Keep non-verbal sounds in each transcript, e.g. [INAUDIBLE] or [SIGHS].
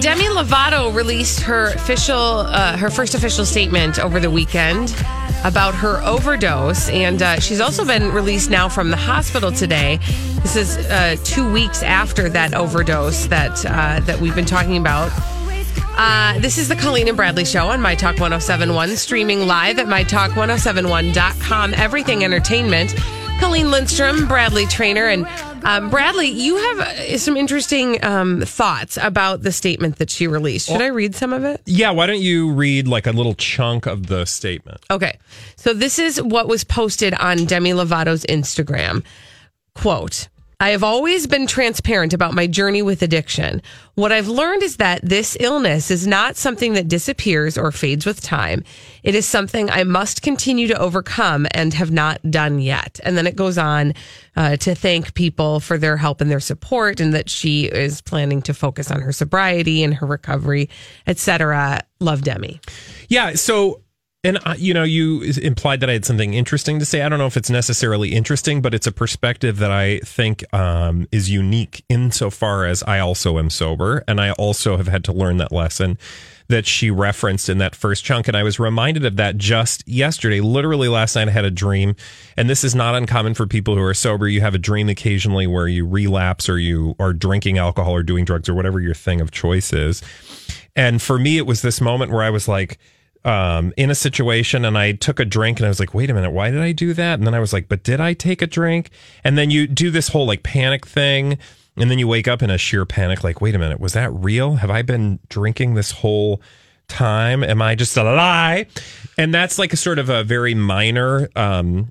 Demi Lovato released her official, uh, her first official statement over the weekend about her overdose, and uh, she's also been released now from the hospital today. This is uh, two weeks after that overdose that uh, that we've been talking about. Uh, this is the Colleen and Bradley Show on My Talk 1071, streaming live at MyTalk1071.com. Everything Entertainment. Colleen Lindstrom, Bradley Traynor, and um, Bradley, you have uh, some interesting um, thoughts about the statement that she released. Should I read some of it? Yeah, why don't you read like a little chunk of the statement? Okay. So this is what was posted on Demi Lovato's Instagram. Quote, I have always been transparent about my journey with addiction. What I've learned is that this illness is not something that disappears or fades with time. It is something I must continue to overcome and have not done yet. And then it goes on uh, to thank people for their help and their support and that she is planning to focus on her sobriety and her recovery, etc. Love Demi. Yeah, so and you know, you implied that I had something interesting to say. I don't know if it's necessarily interesting, but it's a perspective that I think um, is unique insofar as I also am sober, and I also have had to learn that lesson that she referenced in that first chunk. And I was reminded of that just yesterday. Literally last night, I had a dream, and this is not uncommon for people who are sober. You have a dream occasionally where you relapse or you are drinking alcohol or doing drugs or whatever your thing of choice is. And for me, it was this moment where I was like um, in a situation and I took a drink and I was like, wait a minute, why did I do that? And then I was like, but did I take a drink? And then you do this whole like panic thing. And then you wake up in a sheer panic, like, wait a minute, was that real? Have I been drinking this whole time? Am I just a lie? And that's like a sort of a very minor, um,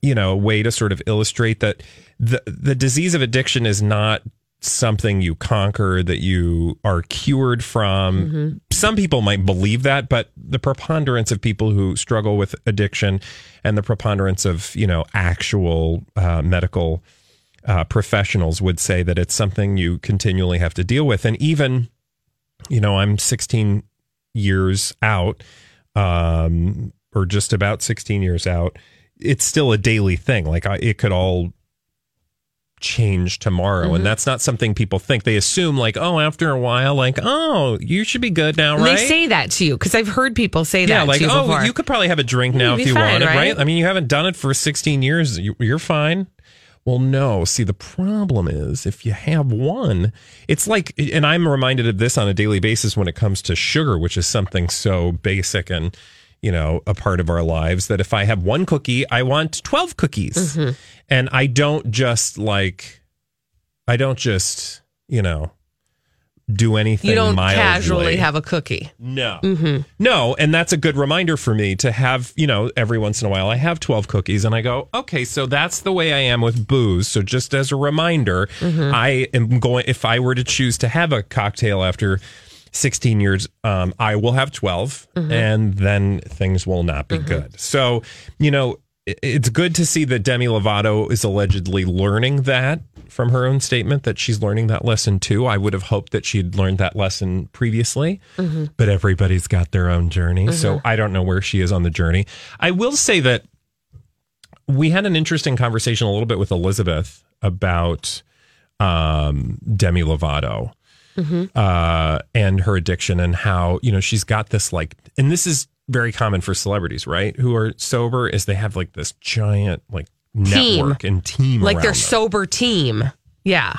you know, way to sort of illustrate that the the disease of addiction is not something you conquer that you are cured from. Mm-hmm. Some people might believe that, but the preponderance of people who struggle with addiction and the preponderance of, you know, actual uh, medical uh, professionals would say that it's something you continually have to deal with. And even, you know, I'm 16 years out, um, or just about 16 years out. It's still a daily thing. Like I, it could all change tomorrow. Mm-hmm. And that's not something people think. They assume, like, oh, after a while, like, oh, you should be good now, right? They say that to you because I've heard people say that. yeah, that. like, oh, before. you could probably have a drink now if you fine, wanted, right? right? I mean, you haven't done it for 16 years. You're fine. Well, no. See, the problem is if you have one, it's like, and I'm reminded of this on a daily basis when it comes to sugar, which is something so basic and, you know, a part of our lives that if I have one cookie, I want 12 cookies. Mm-hmm. And I don't just like, I don't just, you know, do anything. you don't mildly. casually have a cookie. No. No. And that's a good reminder for me to have, you know, every once in a while I have 12 cookies and I go, okay, so that's the way I am with booze. So just as a reminder, I am going, if I were to choose to have a cocktail after 16 years, um, I will have 12 and then things will not be good. So, you know, it's good to see that Demi Lovato is allegedly learning that from her own statement that she's learning that lesson too. I would have hoped that she'd learned that lesson previously, but everybody's got their own journey. So I don't know where she is on the journey. I will say that we had an interesting conversation a little bit with Elizabeth about um, Demi Lovato uh, and her addiction and how you know she's got this like, and this is very common for celebrities, right? Who are sober, is they have like this giant like Team. network and team, Like their them. sober team. Yeah.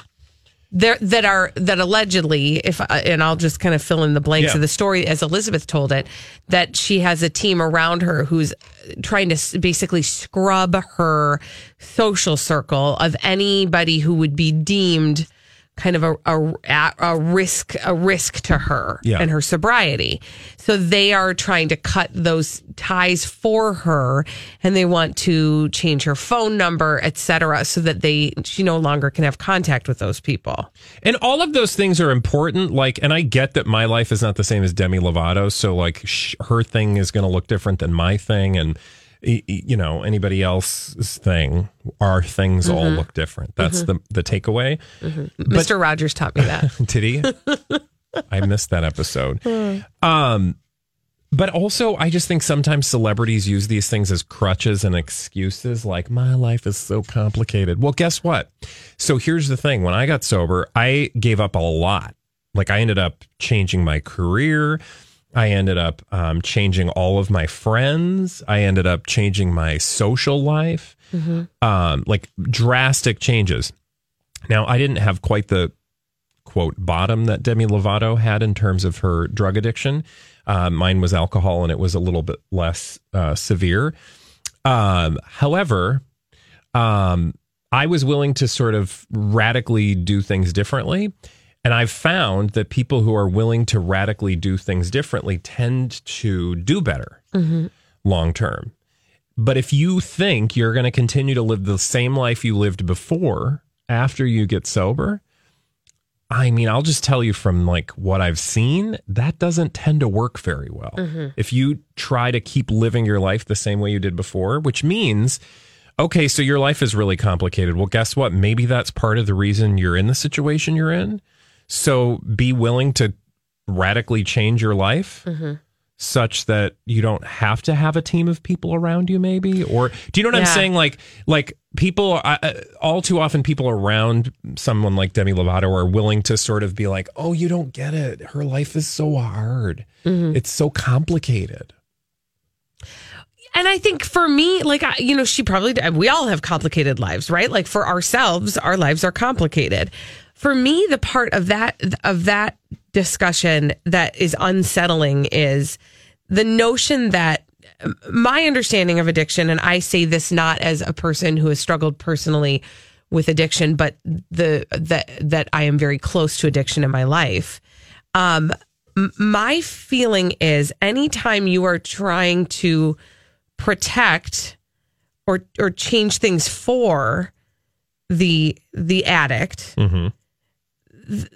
there that are that allegedly if uh, and I'll just kind of fill in the blanks Yeah. of the story as Elizabeth told it that she has a team around her who's trying to basically scrub her social circle of anybody who would be deemed kind of a, a, a risk a risk to her Yeah. and her sobriety. So they are trying to cut those ties for her and they want to change her phone number, etc., so that they she no longer can have contact with those people. And all of those things are important. Like, and I get that my life is not the same as Demi Lovato's. So, like, sh- her thing is going to look different than my thing. And, you know, anybody else's thing, our things all Mm-hmm. look different. That's the, the takeaway. Mr. Rogers taught me that. [LAUGHS] Did he? I missed that episode. [LAUGHS] Um, but also, I just think sometimes celebrities use these things as crutches and excuses. Like, my life is so complicated. Well, guess what? So here's the thing: when I got sober, I gave up a lot. Like, I ended up changing my career. I ended up um, changing all of my friends. I ended up changing my social life. Um, like drastic changes. Now, I didn't have quite the quote bottom that Demi Lovato had in terms of her drug addiction. Uh, mine was alcohol, and it was a little bit less uh, severe. Um, however, um, I was willing to sort of radically do things differently. And I've found that people who are willing to radically do things differently tend to do better mm-hmm. long term. But if you think you're going to continue to live the same life you lived before after you get sober, I mean, I'll just tell you from like what I've seen, that doesn't tend to work very well. Mm-hmm. If you try to keep living your life the same way you did before, which means, okay, so your life is really complicated. Well, guess what? Maybe that's part of the reason you're in the situation you're in. So be willing to radically change your life such that you don't have to have a team of people around you maybe? Or do you know what i'm saying? Like like people uh, all too often people around someone like demi lovato are willing to sort of be like oh you don't get it. Her life is so hard. It's so complicated. And I think for me, like, I- you know, she probably, we all have complicated lives, right? Like for ourselves, our lives are complicated. For me, the part of that, of that discussion that is unsettling is the notion that my understanding of addiction, and I say this not as a person who has struggled personally with addiction, but the, that, that I am very close to addiction in my life. Um, my feeling is anytime you are trying to protect or or change things for the the addict th-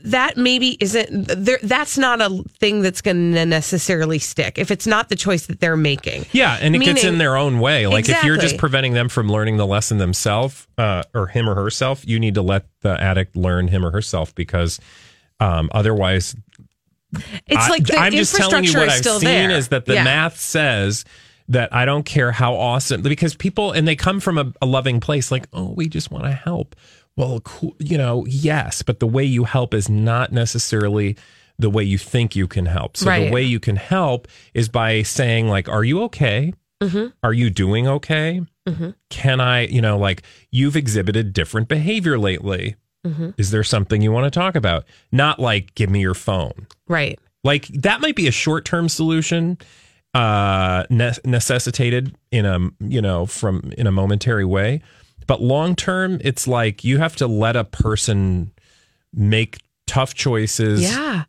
that maybe isn't there that's not a thing that's going to necessarily stick if it's not the choice that they're making. Yeah and it gets in their own way. Like if you're just preventing them from learning the lesson themselves uh, or him or herself you need to let the addict learn him or herself because um, otherwise it's I- like the I'm just telling you what I've seen there. is that the Yeah. math says that I don't care how awesome because people and they come from a, a loving place like oh we just want to help well cool you know yes but the way you help is not necessarily the way you think you can help. So the way you can help is by saying like are you okay? Mm-hmm. are you doing okay? Can I you know like you've exhibited different behavior lately. Mm-hmm. is there something you want to talk about? Not like give me your phone. Right. Like that might be a short-term solution uh ne- necessitated in a you know from in a momentary way but long term it's like you have to let a person make tough choices yeah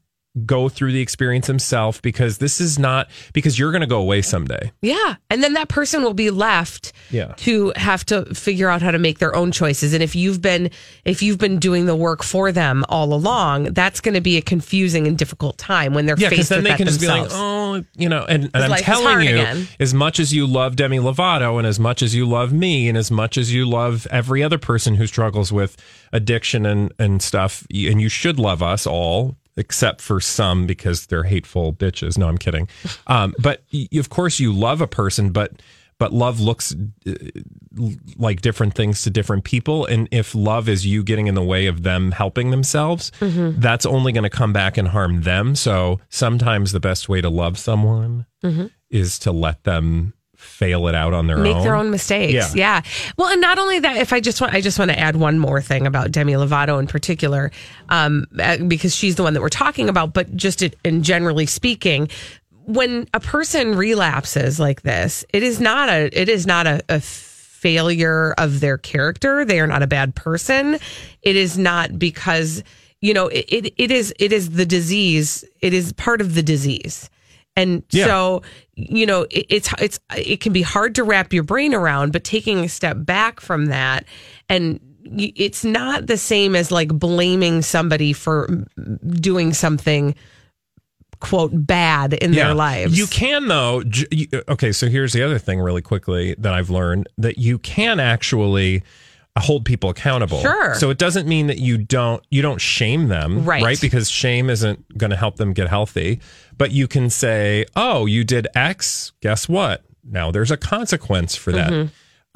go through the experience himself because this is not because you're going to go away someday yeah and then that person will be left Yeah. to have to figure out how to make their own choices and if you've been if you've been doing the work for them all along that's going to be a confusing and difficult time when they're yeah faced then with they can just themselves. be like oh you know and, and i'm telling you again. as much as you love demi lovato and as much as you love me and as much as you love every other person who struggles with addiction and and stuff and you should love us all except for some because they're hateful bitches no i'm kidding um, but y- of course you love a person but but love looks uh, like different things to different people and if love is you getting in the way of them helping themselves Mm-hmm. that's only going to come back and harm them so sometimes the best way to love someone Mm-hmm. is to let them fail it out on their own. make own. their own mistakes. Yeah. Yeah. Well, and not only that, if I just want, I just want to add one more thing about Demi Lovato in particular, um, uh, because she's the one that we're talking about, but just in generally speaking, when a person relapses like this, it is not a, it is not a, a failure of their character. They are not a bad person. It is not because, you know, it, it, it is, it is the disease. It is part of the disease. And Yeah. so, you know, it, it's it's it can be hard to wrap your brain around, but taking a step back from that and it's not the same as like blaming somebody for doing something quote bad in their lives. You can though. j- Okay, so here's the other thing, really quickly, that I've learned that you can actually uh, hold people accountable. Sure. So it doesn't mean that you don't you don't shame them, Right. Right, because shame isn't going to help them get healthy. But you can say, "Oh, you did X. Guess what? Now there's a consequence for that." Mm-hmm.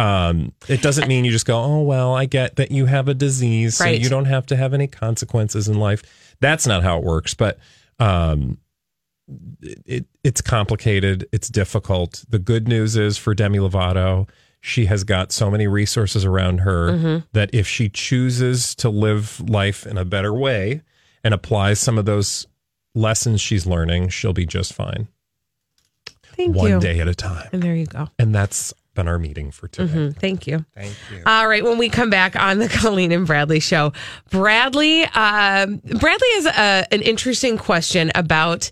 Um, it doesn't mean you just go, "Oh well, I get that you have a disease, so you don't have to have any consequences in life." That's not how it works. But um, it it's complicated. It's difficult. The good news is for Demi Lovato, she has got so many resources around her that if she chooses to live life in a better way and applies some of those lessons she's learning, she'll be just fine. Thank one you. day at a time. And there you go. And that's been our meeting for today. Mhm. Thank you. Thank you. All right, when we come back on the [LAUGHS] Colleen and Bradley show, Bradley, um, Bradley has a, an interesting question about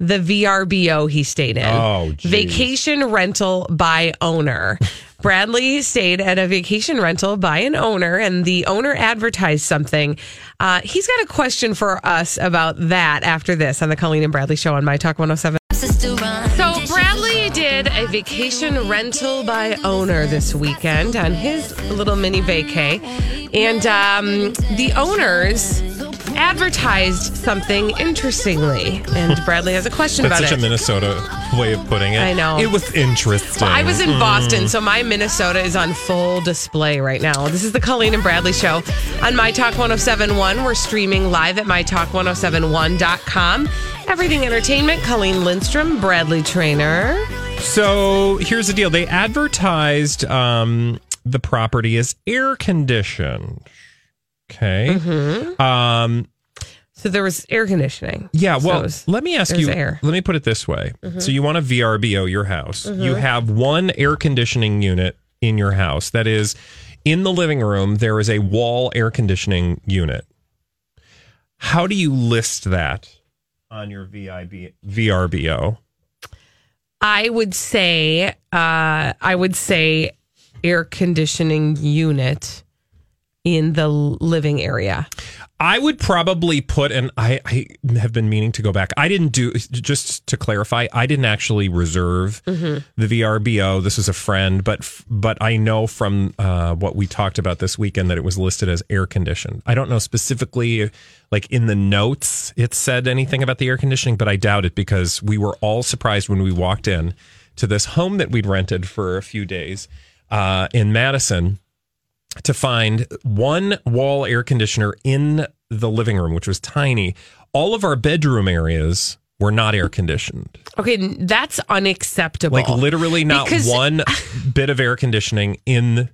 the VRBO he stayed in. Oh, geez. vacation rental by owner. [LAUGHS] Bradley stayed at a vacation rental by an owner, and the owner advertised something. Uh, he's got a question for us about that after this on the Colleen and Bradley show on My Talk 107. So Bradley did a vacation rental by owner this weekend on his little mini vacay, and um, the owners advertised something interestingly. And Bradley has a question about it. That's about such it. a Minnesota way of putting it. I know. It was interesting. I was in Boston, so my Minnesota is on full display right now. This is the Colleen and Bradley Show on My Talk 1071. We're streaming live at MyTalk1071.com. Everything Entertainment, Colleen Lindstrom, Bradley Traynor. So here's the deal. They advertised um, the property as air conditioned. Okay. Mm-hmm. Um, So there was air conditioning. yeah. So Well, it was- let me ask you. air. Mm-hmm. Let me put it this way. So you want to VRBO your house. You have one air conditioning unit in your house. That is, in the living room, there is a wall air conditioning unit. How do you list that on your VIB, VRBO? I would say, uh, I would say air conditioning unit in the living area. I would probably put, and I, I have been meaning to go back. I didn't do, just to clarify, I didn't actually reserve the VRBO. This was a friend, but but I know from uh, what we talked about this weekend that it was listed as air conditioned. I don't know specifically, like in the notes, it said anything about the air conditioning, but I doubt it because we were all surprised when we walked in to this home that we'd rented for a few days uh, in Madison to find one wall air conditioner in the living room, which was tiny. All of our bedroom areas were not air conditioned. Okay, that's unacceptable. Like literally not Because- one [LAUGHS] bit of air conditioning in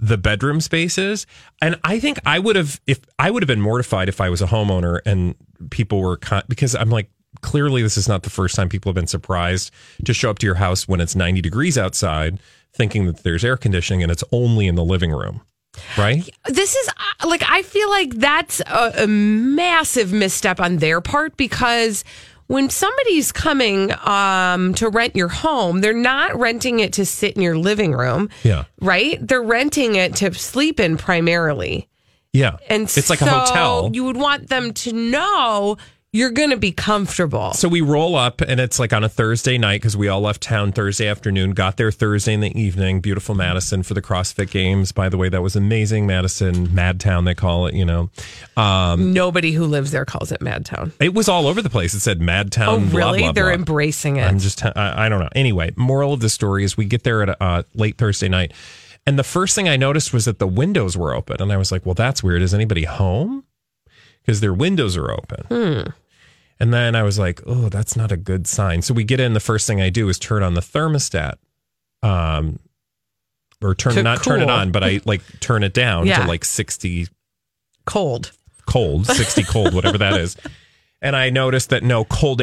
the bedroom spaces. And I think I would have if I would have been mortified if I was a homeowner and people were con- because I'm like clearly this is not the first time people have been surprised to show up to your house when it's 90 degrees outside thinking that there's air conditioning and it's only in the living room. Right? this is uh, like I feel like that's a, a massive misstep on their part because when somebody's coming um, to rent your home, they're not renting it to sit in your living room, Yeah. right? They're renting it to sleep in primarily, Yeah. and it's like a hotel. You would want them to know you're going to be comfortable. So we roll up and it's like on a Thursday night because we all left town Thursday afternoon, got there Thursday in the evening, beautiful Madison for the CrossFit games. By the way, that was amazing. Madison, Madtown, they call it, you know. Um, Nobody who lives there calls it Madtown. it was all over the place. It said Madtown. Oh, blah, really? blah, They're blah. embracing it. I'm just, I, I don't know. Anyway, moral of the story is we get there at uh, late Thursday night. And the first thing I noticed was that the windows were open. And I was like, well, that's weird. Is anybody home? Because their windows are open. Hmm. And then I was like, oh, that's not a good sign. So we get in. The first thing I do is turn on the thermostat um, or turn To not turn it on, but I [LAUGHS] like turn it down Yeah. to like sixty Cold. cold, sixty cold, whatever that is. [LAUGHS] And I noticed that no cold.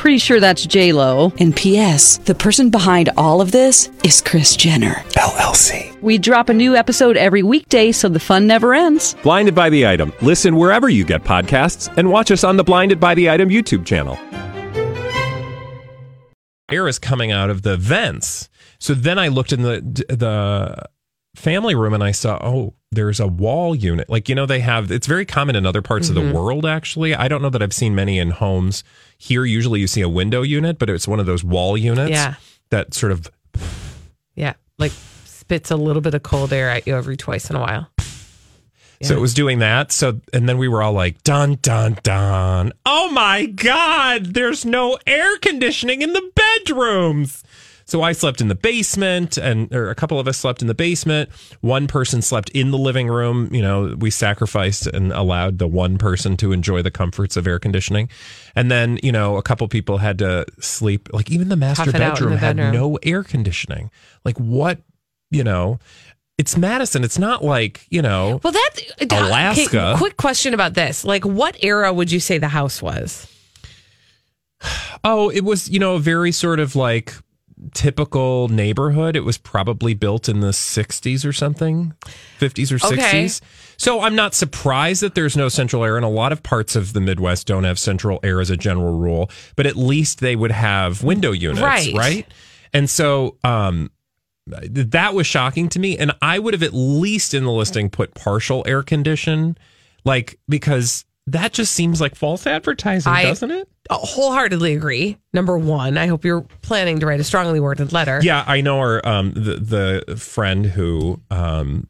Pretty sure that's J Lo. And P.S. The person behind all of this is Kris Jenner. LLC. We drop a new episode every weekday, so the fun never ends. Blinded by the item. Listen wherever you get podcasts, and watch us on the Blinded by the Item YouTube channel. Air is coming out of the vents. So then I looked in the the family room and I saw, oh, there's a wall unit. Like you know, they have. It's very common in other parts of the mm-hmm. world. Actually, I don't know that I've seen many in homes here. Usually, you see a window unit, but it's one of those wall units. Yeah. That sort of Yeah. Like spits a little bit of cold air at you every twice in a while. So it was doing that. So and then we were all like, dun dun dun. Oh my God, there's no air conditioning in the bedrooms. So I slept in the basement and or a couple of us slept in the basement. One person slept in the living room. You know, we sacrificed and allowed the one person to enjoy the comforts of air conditioning. And then, you know, a couple people had to sleep like even the master Tough it out in bedroom the had bedroom. no air conditioning. Like what, you know, it's Madison. It's not like, you know, Well, that uh, Alaska. Okay, quick question about this: like, what era would you say the house was? [SIGHS] Oh, it was, you know, a very sort of like typical neighborhood. It was probably built in the 60s or something, 50s or 60s. Okay. So I'm not surprised that there's no central air. And a lot of parts of the Midwest don't have central air as a general rule, but at least they would have window units, Right. right? And so, um, that was shocking to me. And I would have at least in the listing put partial air condition, like, because that just seems like false advertising, I- doesn't it? Wholeheartedly agree. Number one, I hope you're planning to write a strongly worded letter. Yeah, I know our um the the friend who um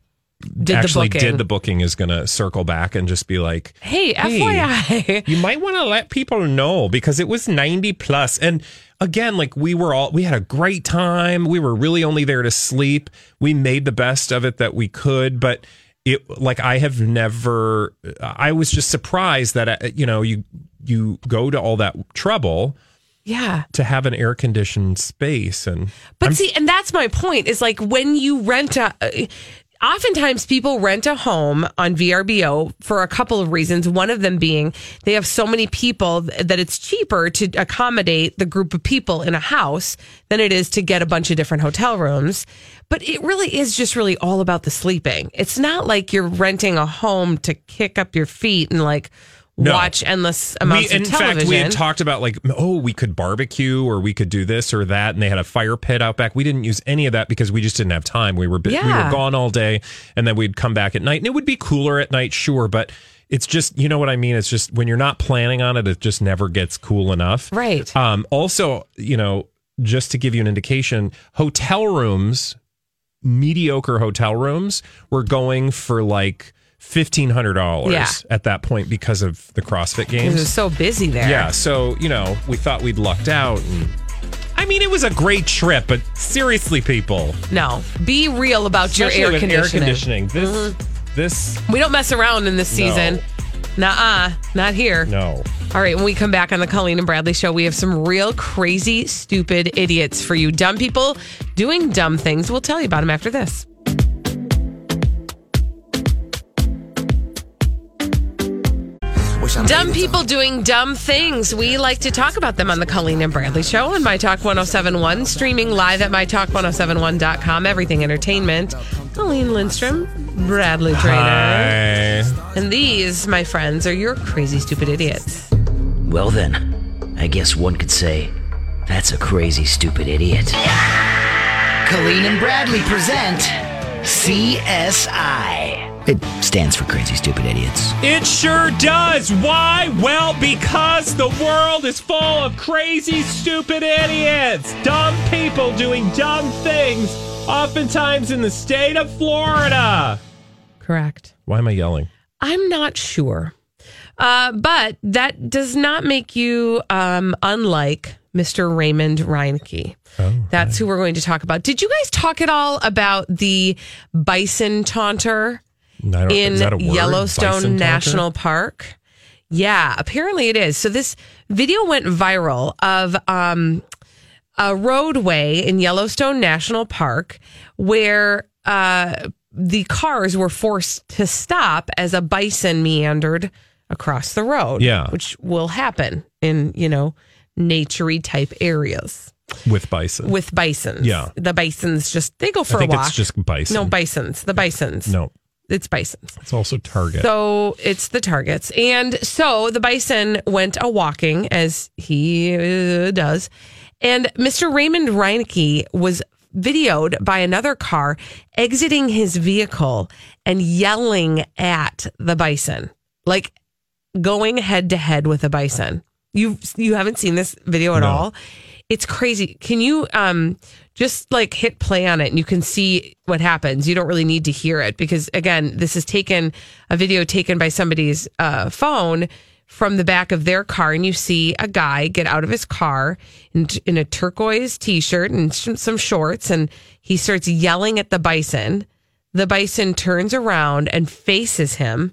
Did actually the did the booking is going to circle back and just be like, Hey, Hey. FYI. you might want to let people know because it was 90 plus and again like we were all we had a great time we were really only there to sleep we made the best of it that we could but it like i have never i was just surprised that uh, you know you you go to all that trouble yeah. to have an air conditioned space and But see, and that's my point is like when you rent a. uh, Oftentimes, people rent a home on VRBO for a couple of reasons. One of them being they have so many people that it's cheaper to accommodate the group of people in a house than it is to get a bunch of different hotel rooms. But it really is just really all about the sleeping. It's not like you're renting a home to kick up your feet and like No. watch endless amounts we, of in television. In fact, we had talked about like, oh, we could barbecue or we could do this or that, and they had a fire pit out back. We didn't use any of that because we just didn't have time. We were bu- we were gone all day, and then we'd come back at night, and it would be cooler at night, sure, but. It's just, you know what I mean? It's just when you're not planning on it, it just never gets cool enough. Right. Um, also, you know, just to give you an indication, hotel rooms, mediocre hotel rooms, were going for like fifteen hundred dollars Yeah. at that point because of the CrossFit games. it was so busy there. Yeah, so you know, we thought we'd lucked out, and I mean, it was a great trip, but seriously, people, No, be real about your air conditioning. air conditioning, this, mm-hmm. this, We don't mess around in this season. Nuh-uh, not here. no. All right, when we come back on the Colleen and Bradley show, we have some real crazy, stupid idiots for you. Dumb people doing dumb things. We'll tell you about them after this. Dumb people doing dumb things. We like to talk about them on the Colleen and Bradley Show on My Talk 1071, streaming live at MyTalk1071.com. Everything Entertainment. Colleen Lindstrom, Bradley Traynor. Hi. And these, my friends, are your crazy, stupid idiots. Well, then, I guess one could say that's a crazy, stupid idiot. Colleen and Bradley present CSI. It stands for Crazy Stupid Idiots. It sure does. Why? Well, because the world is full of crazy, stupid idiots. Dumb people doing dumb things, oftentimes in the state of Florida. Correct. Why am I yelling? I'm not sure. Uh, but that does not make you um, unlike Mr. Raymond Reinke. Oh, That's who we're going to talk about. Did you guys talk at all about the bison taunter in is that a word? Yellowstone Bison taunter? National Park? Yeah, apparently it is. So this video went viral of um, a roadway in Yellowstone National Park where uh, the cars were forced to stop as a bison meandered across the road. Yeah. which will happen in you know naturey type areas with bison. with bisons. Yeah. the bisons just they go for I think a walk. it's just bison. no bisons. The bisons. No, it's bisons. it's also Target. So it's the targets. And so the bison went a walking as he uh, does. And Mr. Raymond Reinke was videoed by another car exiting his vehicle and yelling at the bison, like going head to head with a bison. You you haven't seen this video at No. all. It's crazy. Can you um just like hit play on it and you can see what happens. You don't really need to hear it because again, this is taken a video taken by somebody's uh, phone from the back of their car and you see a guy get out of his car in, in a turquoise t-shirt and some shorts and he starts yelling at the bison. The bison turns around and faces him,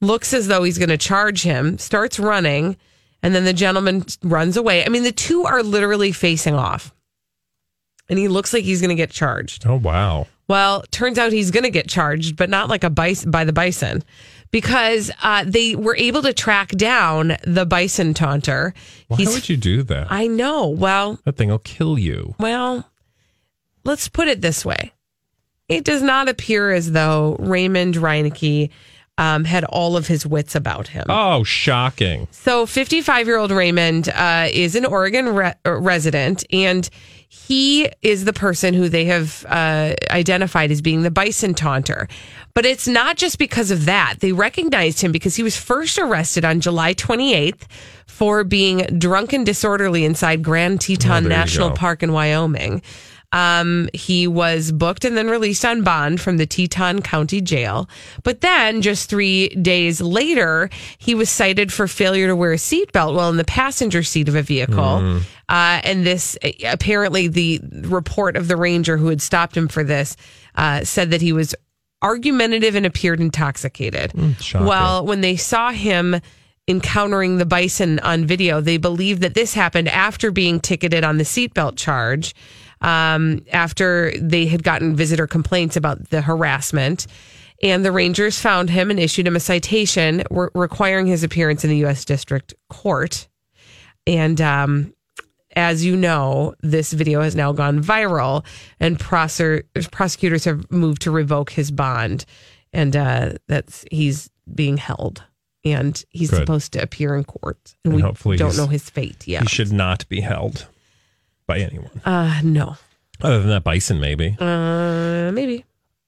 looks as though he's going to charge him, starts running, and then the gentleman runs away. I mean, the two are literally facing off. And he looks like he's going to get charged. oh wow. Well, turns out he's going to get charged, but not like a bison by the bison, because uh, they were able to track down the bison taunter. Why would you do that? I know. Well, that thing will kill you. well, let's put it this way: it does not appear as though Raymond Reineke um, had all of his wits about him. Oh, shocking. So, 55 year old Raymond uh, is an Oregon re- resident, and he is the person who they have uh, identified as being the bison taunter. But it's not just because of that. They recognized him because he was first arrested on July 28th for being drunk and disorderly inside Grand Teton Oh, National. Park in Wyoming. Um, he was booked and then released on bond from the Teton County Jail. But then, just three days later, he was cited for failure to wear a seatbelt while in the passenger seat of a vehicle. Uh, and this apparently, the report of the ranger who had stopped him for this uh, said that he was argumentative and appeared intoxicated. shocking. well, when they saw him encountering the bison on video, they believe that this happened after being ticketed on the seatbelt charge um, after they had gotten visitor complaints about the harassment. And the Rangers found him and issued him a citation re- requiring his appearance in the U.S. District Court. And um, as you know, this video has now gone viral, and proser- prosecutors have moved to revoke his bond, and uh, that's he's being held, and he's Good. supposed to appear in court, and, And we hopefully don't know his fate yet. He should not be held by anyone. Uh, no, Other than that bison, maybe. uh, maybe.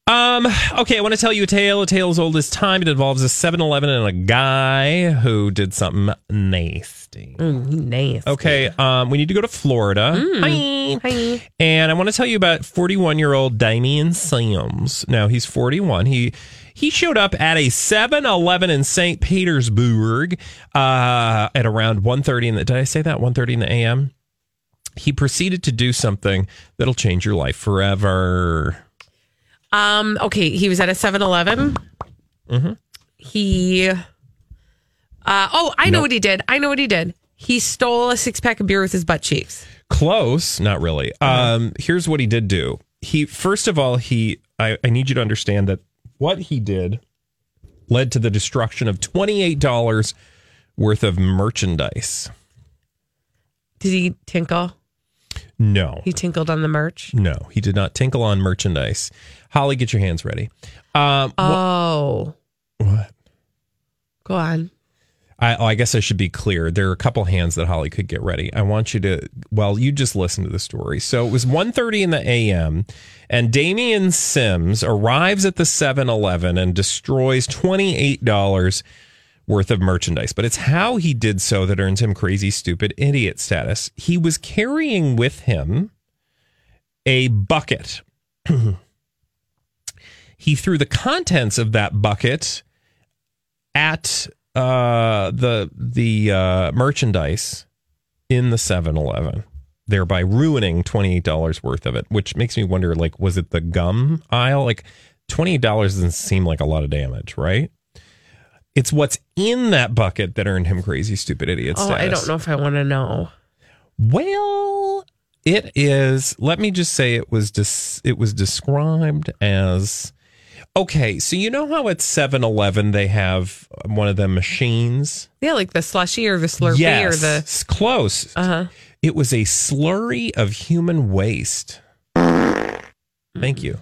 Um, okay, I want to tell you a tale, a tale as old as time. It involves a 7 Eleven and a guy who did something nasty. Mm, nasty. Okay, um, we need to go to Florida. Hi. Mm. Hi. And I want to tell you about 41 year old Damian Sims. Now he's 41. He he showed up at a 7-Eleven in St. Petersburg uh, at around 1.30 in the. Did I say that 1.30 in the a.m.? He proceeded to do something that'll change your life forever. Um. Okay. He was at a 7-Eleven. Mm-hmm. He. Uh. Oh, I know Nope. what he did. I know what he did. He stole a six pack of beer with his butt cheeks. Close, not really. Um, here's what he did do. He first of all, he I, I need you to understand that what he did led to the destruction of twenty eight dollars worth of merchandise. Did he tinkle? No, He tinkled on the merch. no, he did not tinkle on merchandise. Holly, get your hands ready. Um, Oh, what? go on. I, oh, I guess I should be clear. There are a couple hands that Holly could get ready. I want you to, well, you just listen to the story. So it was 1.30 in the a.m., and Damian Sims arrives at the 7-Eleven and destroys $28 worth of merchandise. But it's how he did so that earns him crazy, stupid idiot status. He was carrying with him a bucket. [CLEARS THROAT] he threw the contents of that bucket at uh, the the uh, merchandise in the 7-Eleven, thereby ruining $28 worth of it, which makes me wonder like was it the gum aisle? Like $28 doesn't seem like a lot of damage, right? It's what's in that bucket that earned him crazy stupid idiot status. Oh. I don't know if I want to know. Well, it is. Let me just say it was dis, it was described as okay. So you know how at 7-Eleven they have one of them machines. Yeah, like the slushy or the slurpee yes, or the. close. Uh-huh. It was a slurry of human waste. Thank you.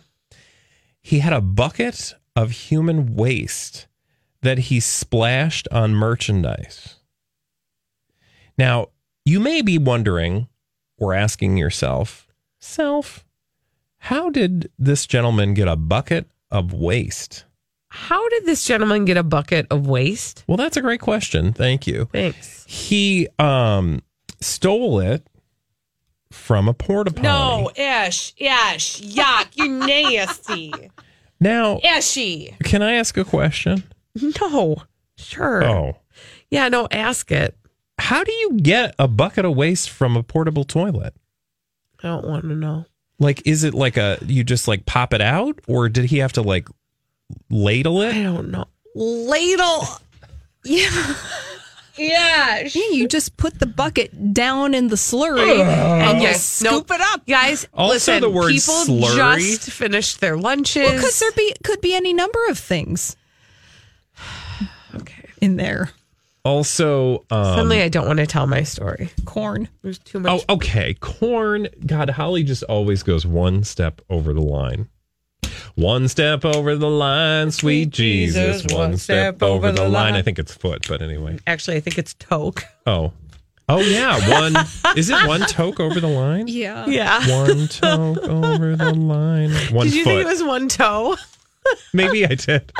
He had a bucket of human waste that he splashed on merchandise. Now, you may be wondering or asking yourself, self, how did this gentleman get a bucket of waste? How did this gentleman get a bucket of waste? Well, that's a great question. Thank you. Thanks. He um stole it from a porta potty. Ash, Ash, yuck, you're [LAUGHS] nasty. Now, Ashy. can I ask a question? [LAUGHS] No. Sure. Oh. Yeah, no, ask it. How do you get a bucket of waste from a portable toilet? I don't want to know. Like is it like a you just like pop it out or did he have to like ladle it? I don't know. Ladle. [LAUGHS] Yeah. Yeah. Yeah, you just put the bucket down in the slurry and you Okay, scoop nope. it up. Guys, Also, listen, the word people slurry- just finished their lunches. Well, because there be could be any number of things okay. In there. Also, um Suddenly, I don't want to tell my story. Corn. There's too much. Oh, okay. Corn. God, Holly just always goes one step over the line. One step over the line, sweet Jesus. One step over the line. I think it's foot, but anyway. Actually, I think it's toke. Oh. Oh yeah. One is it one toke over the line? Yeah. Yeah. One toke over the line. [LAUGHS] One Did you foot. think it was one toe? Maybe I did.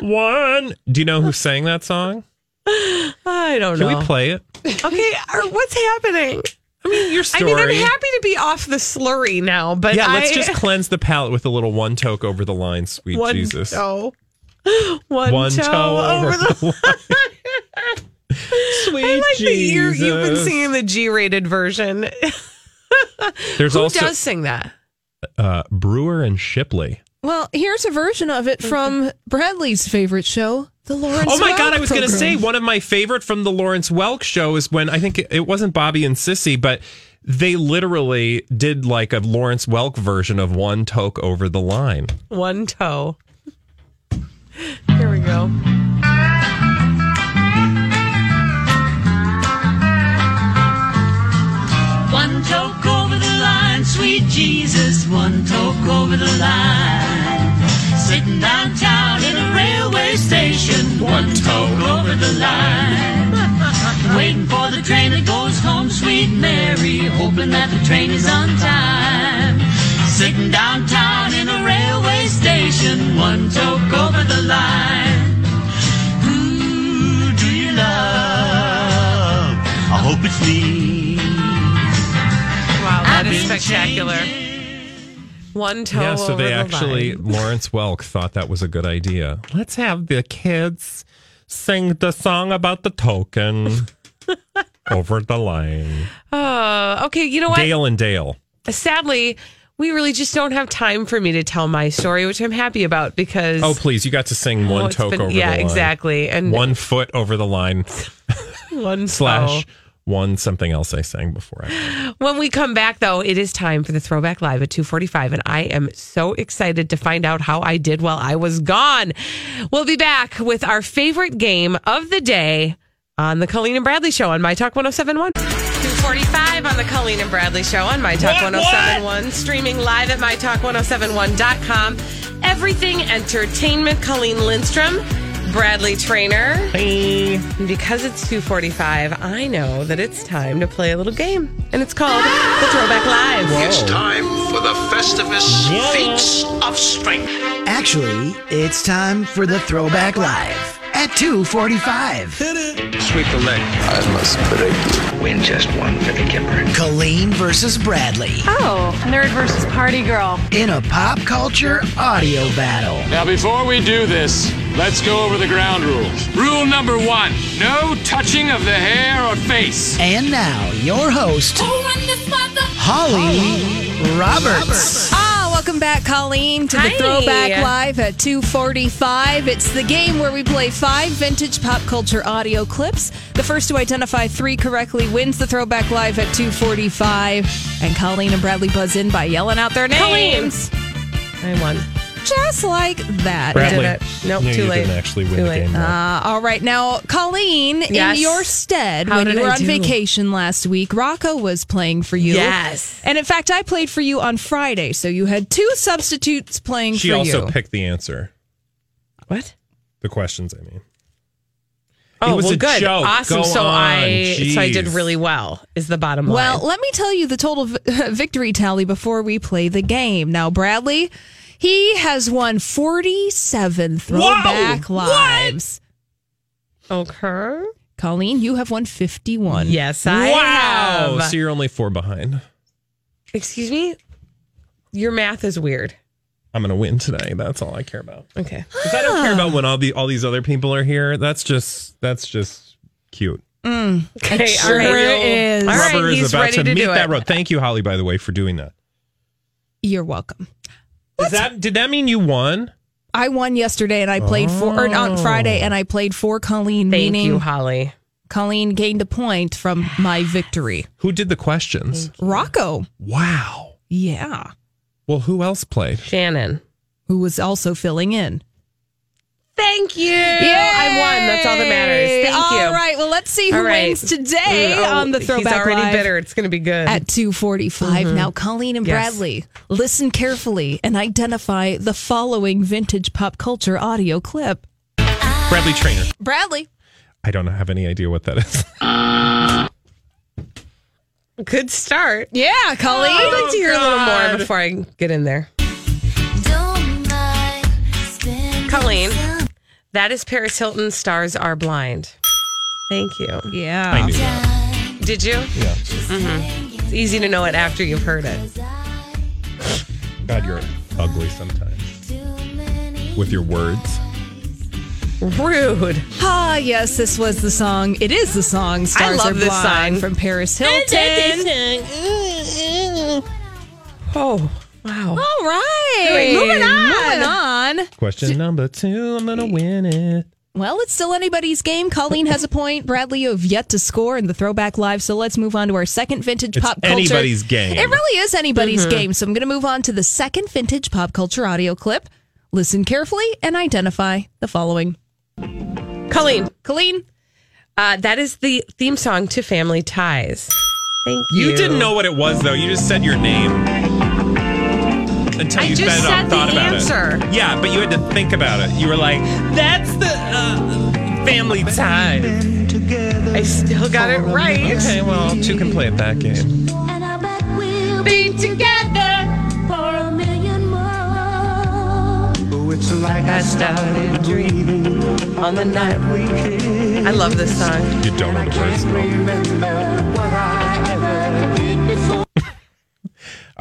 One. Do you know who sang that song? I don't Can know. Can we play it? okay, or what's happening? I mean, your I story. mean, I'm happy to be off the slurry now, but yeah, I, let's just cleanse the palate with a little one toke over the line, sweet one Jesus. toe. One, One toe, toe over over the. Line. sweet Jesus. I like that you Jesus. you've been singing the G-rated version. There's Who also does sing that? uh, Brewer and Shipley. Well, here's a version of it from Bradley's favorite show, The Lawrence. Oh my God, I was going to say one of my favorite from the Lawrence Welk show is when I think it, it wasn't Bobby and Cissy, but they literally did like a Lawrence Welk version of One Toke Over the Line. One toe. Here we go. Jesus, one toke over the line. Sitting downtown in a railway station, one toke over the line. [LAUGHS] Waiting for the train that goes home, sweet Mary, hoping that the train is on time. Sitting downtown in a railway station, one toke over the line. Who do you love? I hope it's me. That is spectacular. One toe. yeah, so over they the actually, line. Lawrence Welk thought that was a good idea. Let's have the kids sing the song about the token [LAUGHS] over the line. Uh, okay, you know what? Dale and Dale. Sadly, we really just don't have time for me to tell my story, which I'm happy about because Oh, please, you got to sing Oh, one it's toke been- over yeah, the line. exactly, and one foot over the line [LAUGHS] one slash toe. One something else I sang before. I, When we come back, though, it is time for the Throwback Live at 245, and I am so excited to find out how I did while I was gone. We'll be back with our favorite game of the day on the Colleen and Bradley Show on My Talk 1071. 245 on the Colleen and Bradley Show on My Talk 1071, streaming live at MyTalk1071.com. Everything Entertainment, Colleen Lindstrom, Bradley Traynor. And because it's 245, I know that it's time to play a little game. And it's called the Throwback Live. It's time for the Festivus Feats of Strength. Actually, it's time for the Throwback Live at 245. Hit Sweep the leg. I must break you. Win just one for the Gipper. Colleen versus Bradley Oh, nerd versus party girl. in a pop culture audio battle. Now, before we do this, Let's go over the ground rules. Rule number one no touching of the hair or face. And now, your host, Holly Roberts. Ah, welcome back, Colleen, to the Hi. Throwback Live at 245. It's the game where we play five vintage pop culture audio clips. The first to identify three correctly wins the Throwback Live at 245. And Colleen and Bradley buzz in by yelling out their names. I won. Just like that. Bradley. Did it. Nope, No, too you late. didn't actually win Too the late. game. though. Uh, all right. Now, Colleen, Yes. in your stead, How when did you were I on do? vacation last week, Rocco was playing for you. Yes. And in fact, I played for you on Friday. So you had two substitutes playing she for also you. picked the answer. What? The questions, I mean. Oh, it was well, a good. joke. Awesome. Go so on. I so I did really well. Is the bottom line. Well, let me tell you the total v- [LAUGHS] victory tally before we play the game. Now, Bradley, he has won 47 throwback Whoa! lives. okay. Colleen, you have won 51. Yes, I wow. have. So you're only four behind. Excuse me. Your math is weird. I'm gonna win today. That's all I care about. Okay. 'Cause I don't care about when all the all these other people are here. That's just that's just cute. Mm. Okay. sure all right. is. All right. Rubber He's is about ready to to, meet that road. Thank you, Holly, by the way, for doing that. You're welcome. Does that did that mean you won? I won yesterday and I played for, or on oh. Friday, and I played for Colleen, Thank meaning you, Holly. Colleen gained a point from my victory. Who did the questions? Rocco. Wow. Yeah. Well, who else played? Shannon. Who was also filling in. Thank you. I won. That's all that matters. Thank you. All right. Well, let's see who All right. wins today oh, on the Throwback He's already Live bitter. It's going to be good. at 245. Now, Colleen and Mm-hmm. Yes. Bradley, listen carefully and identify the following vintage pop culture audio clip. Bradley Traynor. Bradley. I don't have any idea what that is. [LAUGHS] good start. Yeah, Colleen. I'd like to hear a little more before I get in there. Colleen, that is Paris Hilton. Stars are blind. Thank you. Yeah. I knew that. Did you? Yeah. It's easy to know it after you've heard it. God, you're ugly sometimes. With your words. Rude. Ah, yes, this was the song. It is the song Stars love Are this Blind song. from Paris Hilton. Oh, wow. All right. Anyway, moving on. Moving on. Question number two. I'm gonna win it. Well, it's still anybody's game. Colleen has a point. Bradley, you have yet to score in the Throwback Live. So let's move on to our second vintage It's pop culture. anybody's game. It really is anybody's Mm-hmm. game. So I'm going to move on to the second vintage pop culture audio clip. Listen carefully and identify the following. Colleen, Colleen, uh, that is the theme song to Family Ties. Thank you. You didn't know what it was though. You just said your name until I you just sped it said thought the about answer. it. Yeah, but you had to think about it. You were like, "That's the uh, family ties." I still got it right. Okay, well, two can play at that game. Be together for a million more. Like I started dreaming on the night we kissed. I love this song. You don't know the words.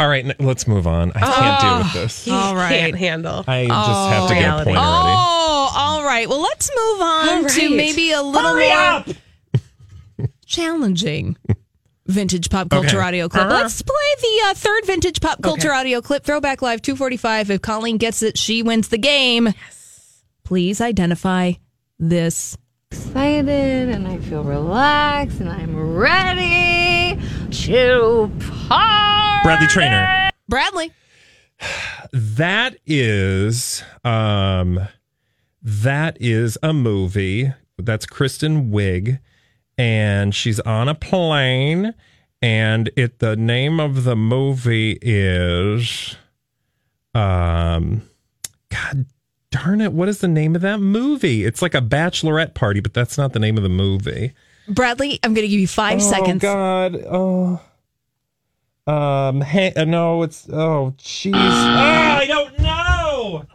All right, let's move on. I can't deal with this. All right. Can't handle. I just have to get a reality. point already. Oh, all right. Well, let's move on All to right. maybe a little Hurry more up! challenging vintage pop culture Okay. audio clip. Uh-huh. Let's play the uh, third vintage pop culture Okay. audio clip. Throwback Live 245. If Colleen gets it, she wins the game. Yes. Please identify this. excited and I feel relaxed and I'm ready to party. Bradley Traynor. Bradley. That is um that is a movie. That's Kristen Wiig and she's on a plane and it the name of the movie is um God darn it, what is the name of that movie? It's like a bachelorette party, but that's not the name of the movie. Bradley, I'm going to give you five Oh seconds. God. Oh. Um. Hey, uh, no, it's. Oh, jeez. [CLEARS THROAT] Ah, I don't know.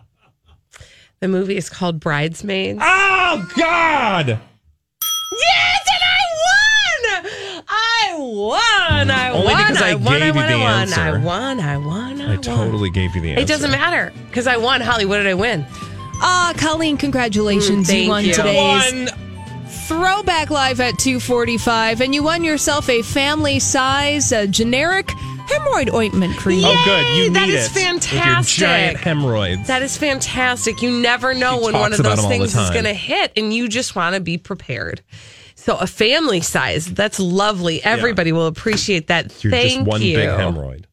The movie is called Bridesmaids. Oh God. Yes, and I won! I won! I Only won! because I won! I gave you won! the I won! I won! I won! I, I won. totally gave you the answer. It doesn't matter because I won. Holly, what did I win? Ah, Colleen, congratulations. Mm, thank you won you. today's One. Throwback Live at 245, and you won yourself a family size uh, generic hemorrhoid ointment cream. Oh, good. You that need is it. With your fantastic. giant hemorrhoids. That is fantastic. You never know She when one of those them all the things is going to hit, and you just want to be prepared. So a family size, that's lovely. Everybody will appreciate that. You're Thank just one you. big hemorrhoid.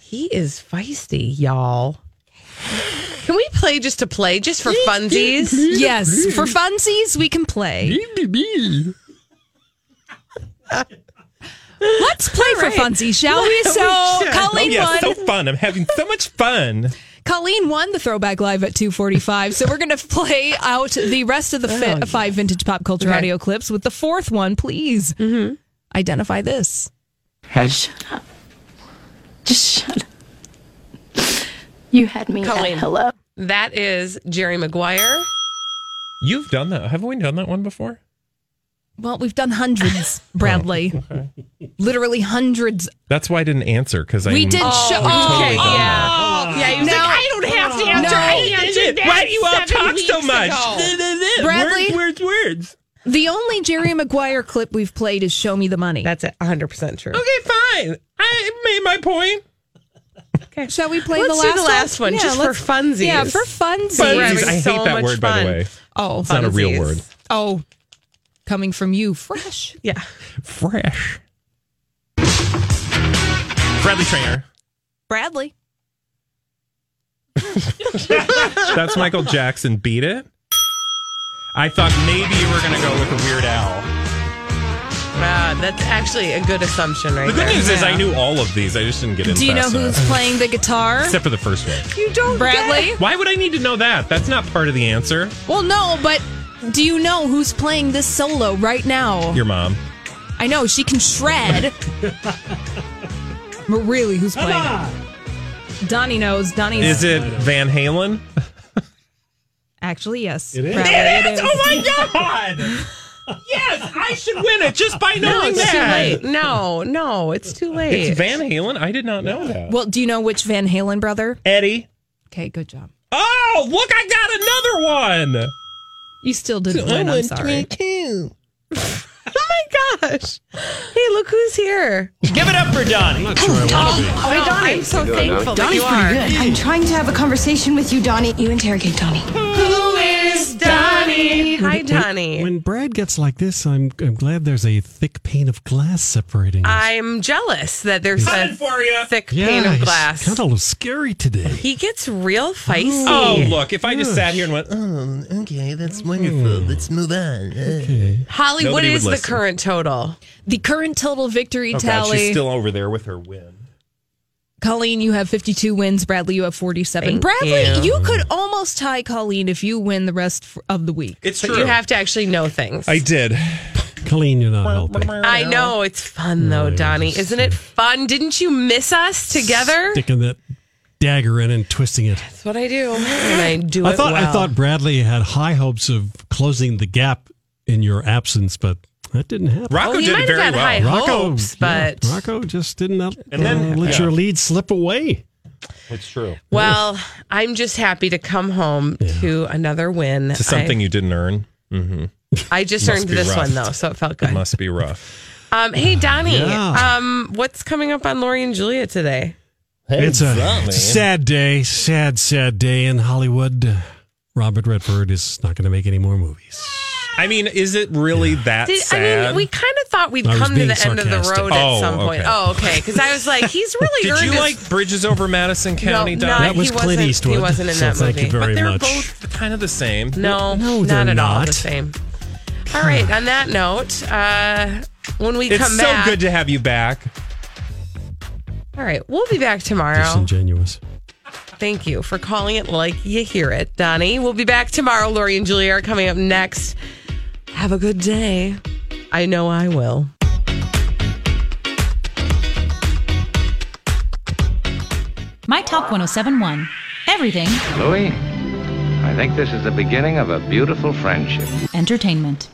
He is feisty, y'all. Can we play just to play, just for funsies? Yes, for funsies, we can play. Let's play for funsies, shall we? So, Oh, Colleen yeah, won. so fun. I'm having so much fun. Colleen won the Throwback Live at 245. So we're going to play out the rest of the fi- five vintage pop culture Okay. audio clips with the fourth one. Please identify this. Shut up. Just shut up. You had me Colleen. at hello. That is Jerry Maguire. You've done that. Haven't we done that one before? Well, we've done hundreds, [LAUGHS] oh, Bradley. Literally hundreds. That's why I didn't answer because I We did show. totally oh, done that. Yeah. Yeah, he was No. like, I don't have to answer. No. I answered that Why do you all talk so much? Bradley? Words, words, words. The only Jerry Maguire clip we've played is "Show Me the Money." That's it, 100% true. Okay, fine. I made my point. Shall we play Let's the do last the last one, just for let's- funsies. Yeah, for funsies. We're having Funsies. I hate so that much word, by the way. Oh, It's not a real Funsies. word. oh, coming from you, fresh. Yeah. Fresh. [LAUGHS] Bradley Traynor. Bradley. [LAUGHS] That's Michael Jackson. Beat it. I thought maybe you were going to go with a Weird Al. Uh, that's actually a good assumption right The good there. news is I knew all of these. I just didn't get in Do you know fast who's enough. playing the guitar? Except for the first one. You don't Bradley. Why would I need to know that? That's not part of the answer. Well, no, but do you know who's playing this solo right now? Your mom. I know she can shred. [LAUGHS] but really, who's playing? it? Donnie knows. Donnie's Is it Van Halen? [LAUGHS] actually yes. It is. Bradley, It it is? Oh my god! [LAUGHS] yes, I should win it just by No, knowing it's too that. late. No, no, it's too late. It's Van Halen. I did not know that. Well, do you know which Van Halen brother? Eddie. Okay, good job. Oh, look! I got another one. You still didn't win. I'm sorry. too. [LAUGHS] oh my gosh. Hey, look who's here. Give it up for Donnie. I'm not sure I want to be. Oh, Hey, Donnie. I'm so thankful Donnie's pretty good. I'm trying to have a conversation with you, Donnie. You interrogate Donnie. Who is Donnie? Hi, Donnie. When Brad gets like this, I'm I'm glad there's a thick pane of glass separating. us. I'm jealous that there's a for you. thick pane of glass. Kind of a little scary today. He gets real feisty. Oh, oh look! If I just sat here and went, "Oh, okay, that's wonderful. Hmm. Let's move on." Uh, okay. Holly, what Nobody would is the listen. current total? The current total victory Oh, God, tally. she's still over there with her win. Colleen, you have 52 wins. Bradley, you have 47. Thank Bradley, you. you. could almost tie Colleen if you win the rest of the week. It's But you have to actually know things. I did. Colleen, you're not helping. I know it's fun though, Donnie. Isn't it fun? Didn't you miss us together? Sticking that dagger in and twisting it. That's what I do, and I do I it thought I thought Bradley had high hopes of closing the gap in your absence, but that didn't happen. Rocco Well, he did might it have very had well. high Rocco, hopes, yeah, but Rocco just didn't uh, And then- let yeah. your lead slip away. It's true. well, I'm just happy to come home to another win. To something I, you didn't earn. Mm-hmm. I just earned this rough. one though, so it felt It good. must be rough. Um, hey Donnie, Yeah. um, what's coming up on Lori and Julia today? it's, a, it's a sad day, sad, sad day in Hollywood. Robert Redford is not going to make any more movies. I mean, is it really that Did, I mean, we kind of thought we'd I was come to being the end of the sarcastic. road Oh, at some point. okay. Oh, okay. Because I was like, he's really Did earned you his- like Bridges over Madison County? no, Don? That was he Clint wasn't- Eastwood, He wasn't in so that thank movie. you very but they're much. both kind of the same. No, No, not they're at all not. the same. All right. On that note, uh, when we come back. It's come so back, good to have you back. all right, we'll be back tomorrow. Disingenuous. Thank you for calling it like you hear it, Donnie. We'll be back tomorrow. Lori and Julia are coming up next. Have a good day. I know I will. My Talk 1071. Everything Louis, I think this is the beginning of a beautiful friendship. entertainment.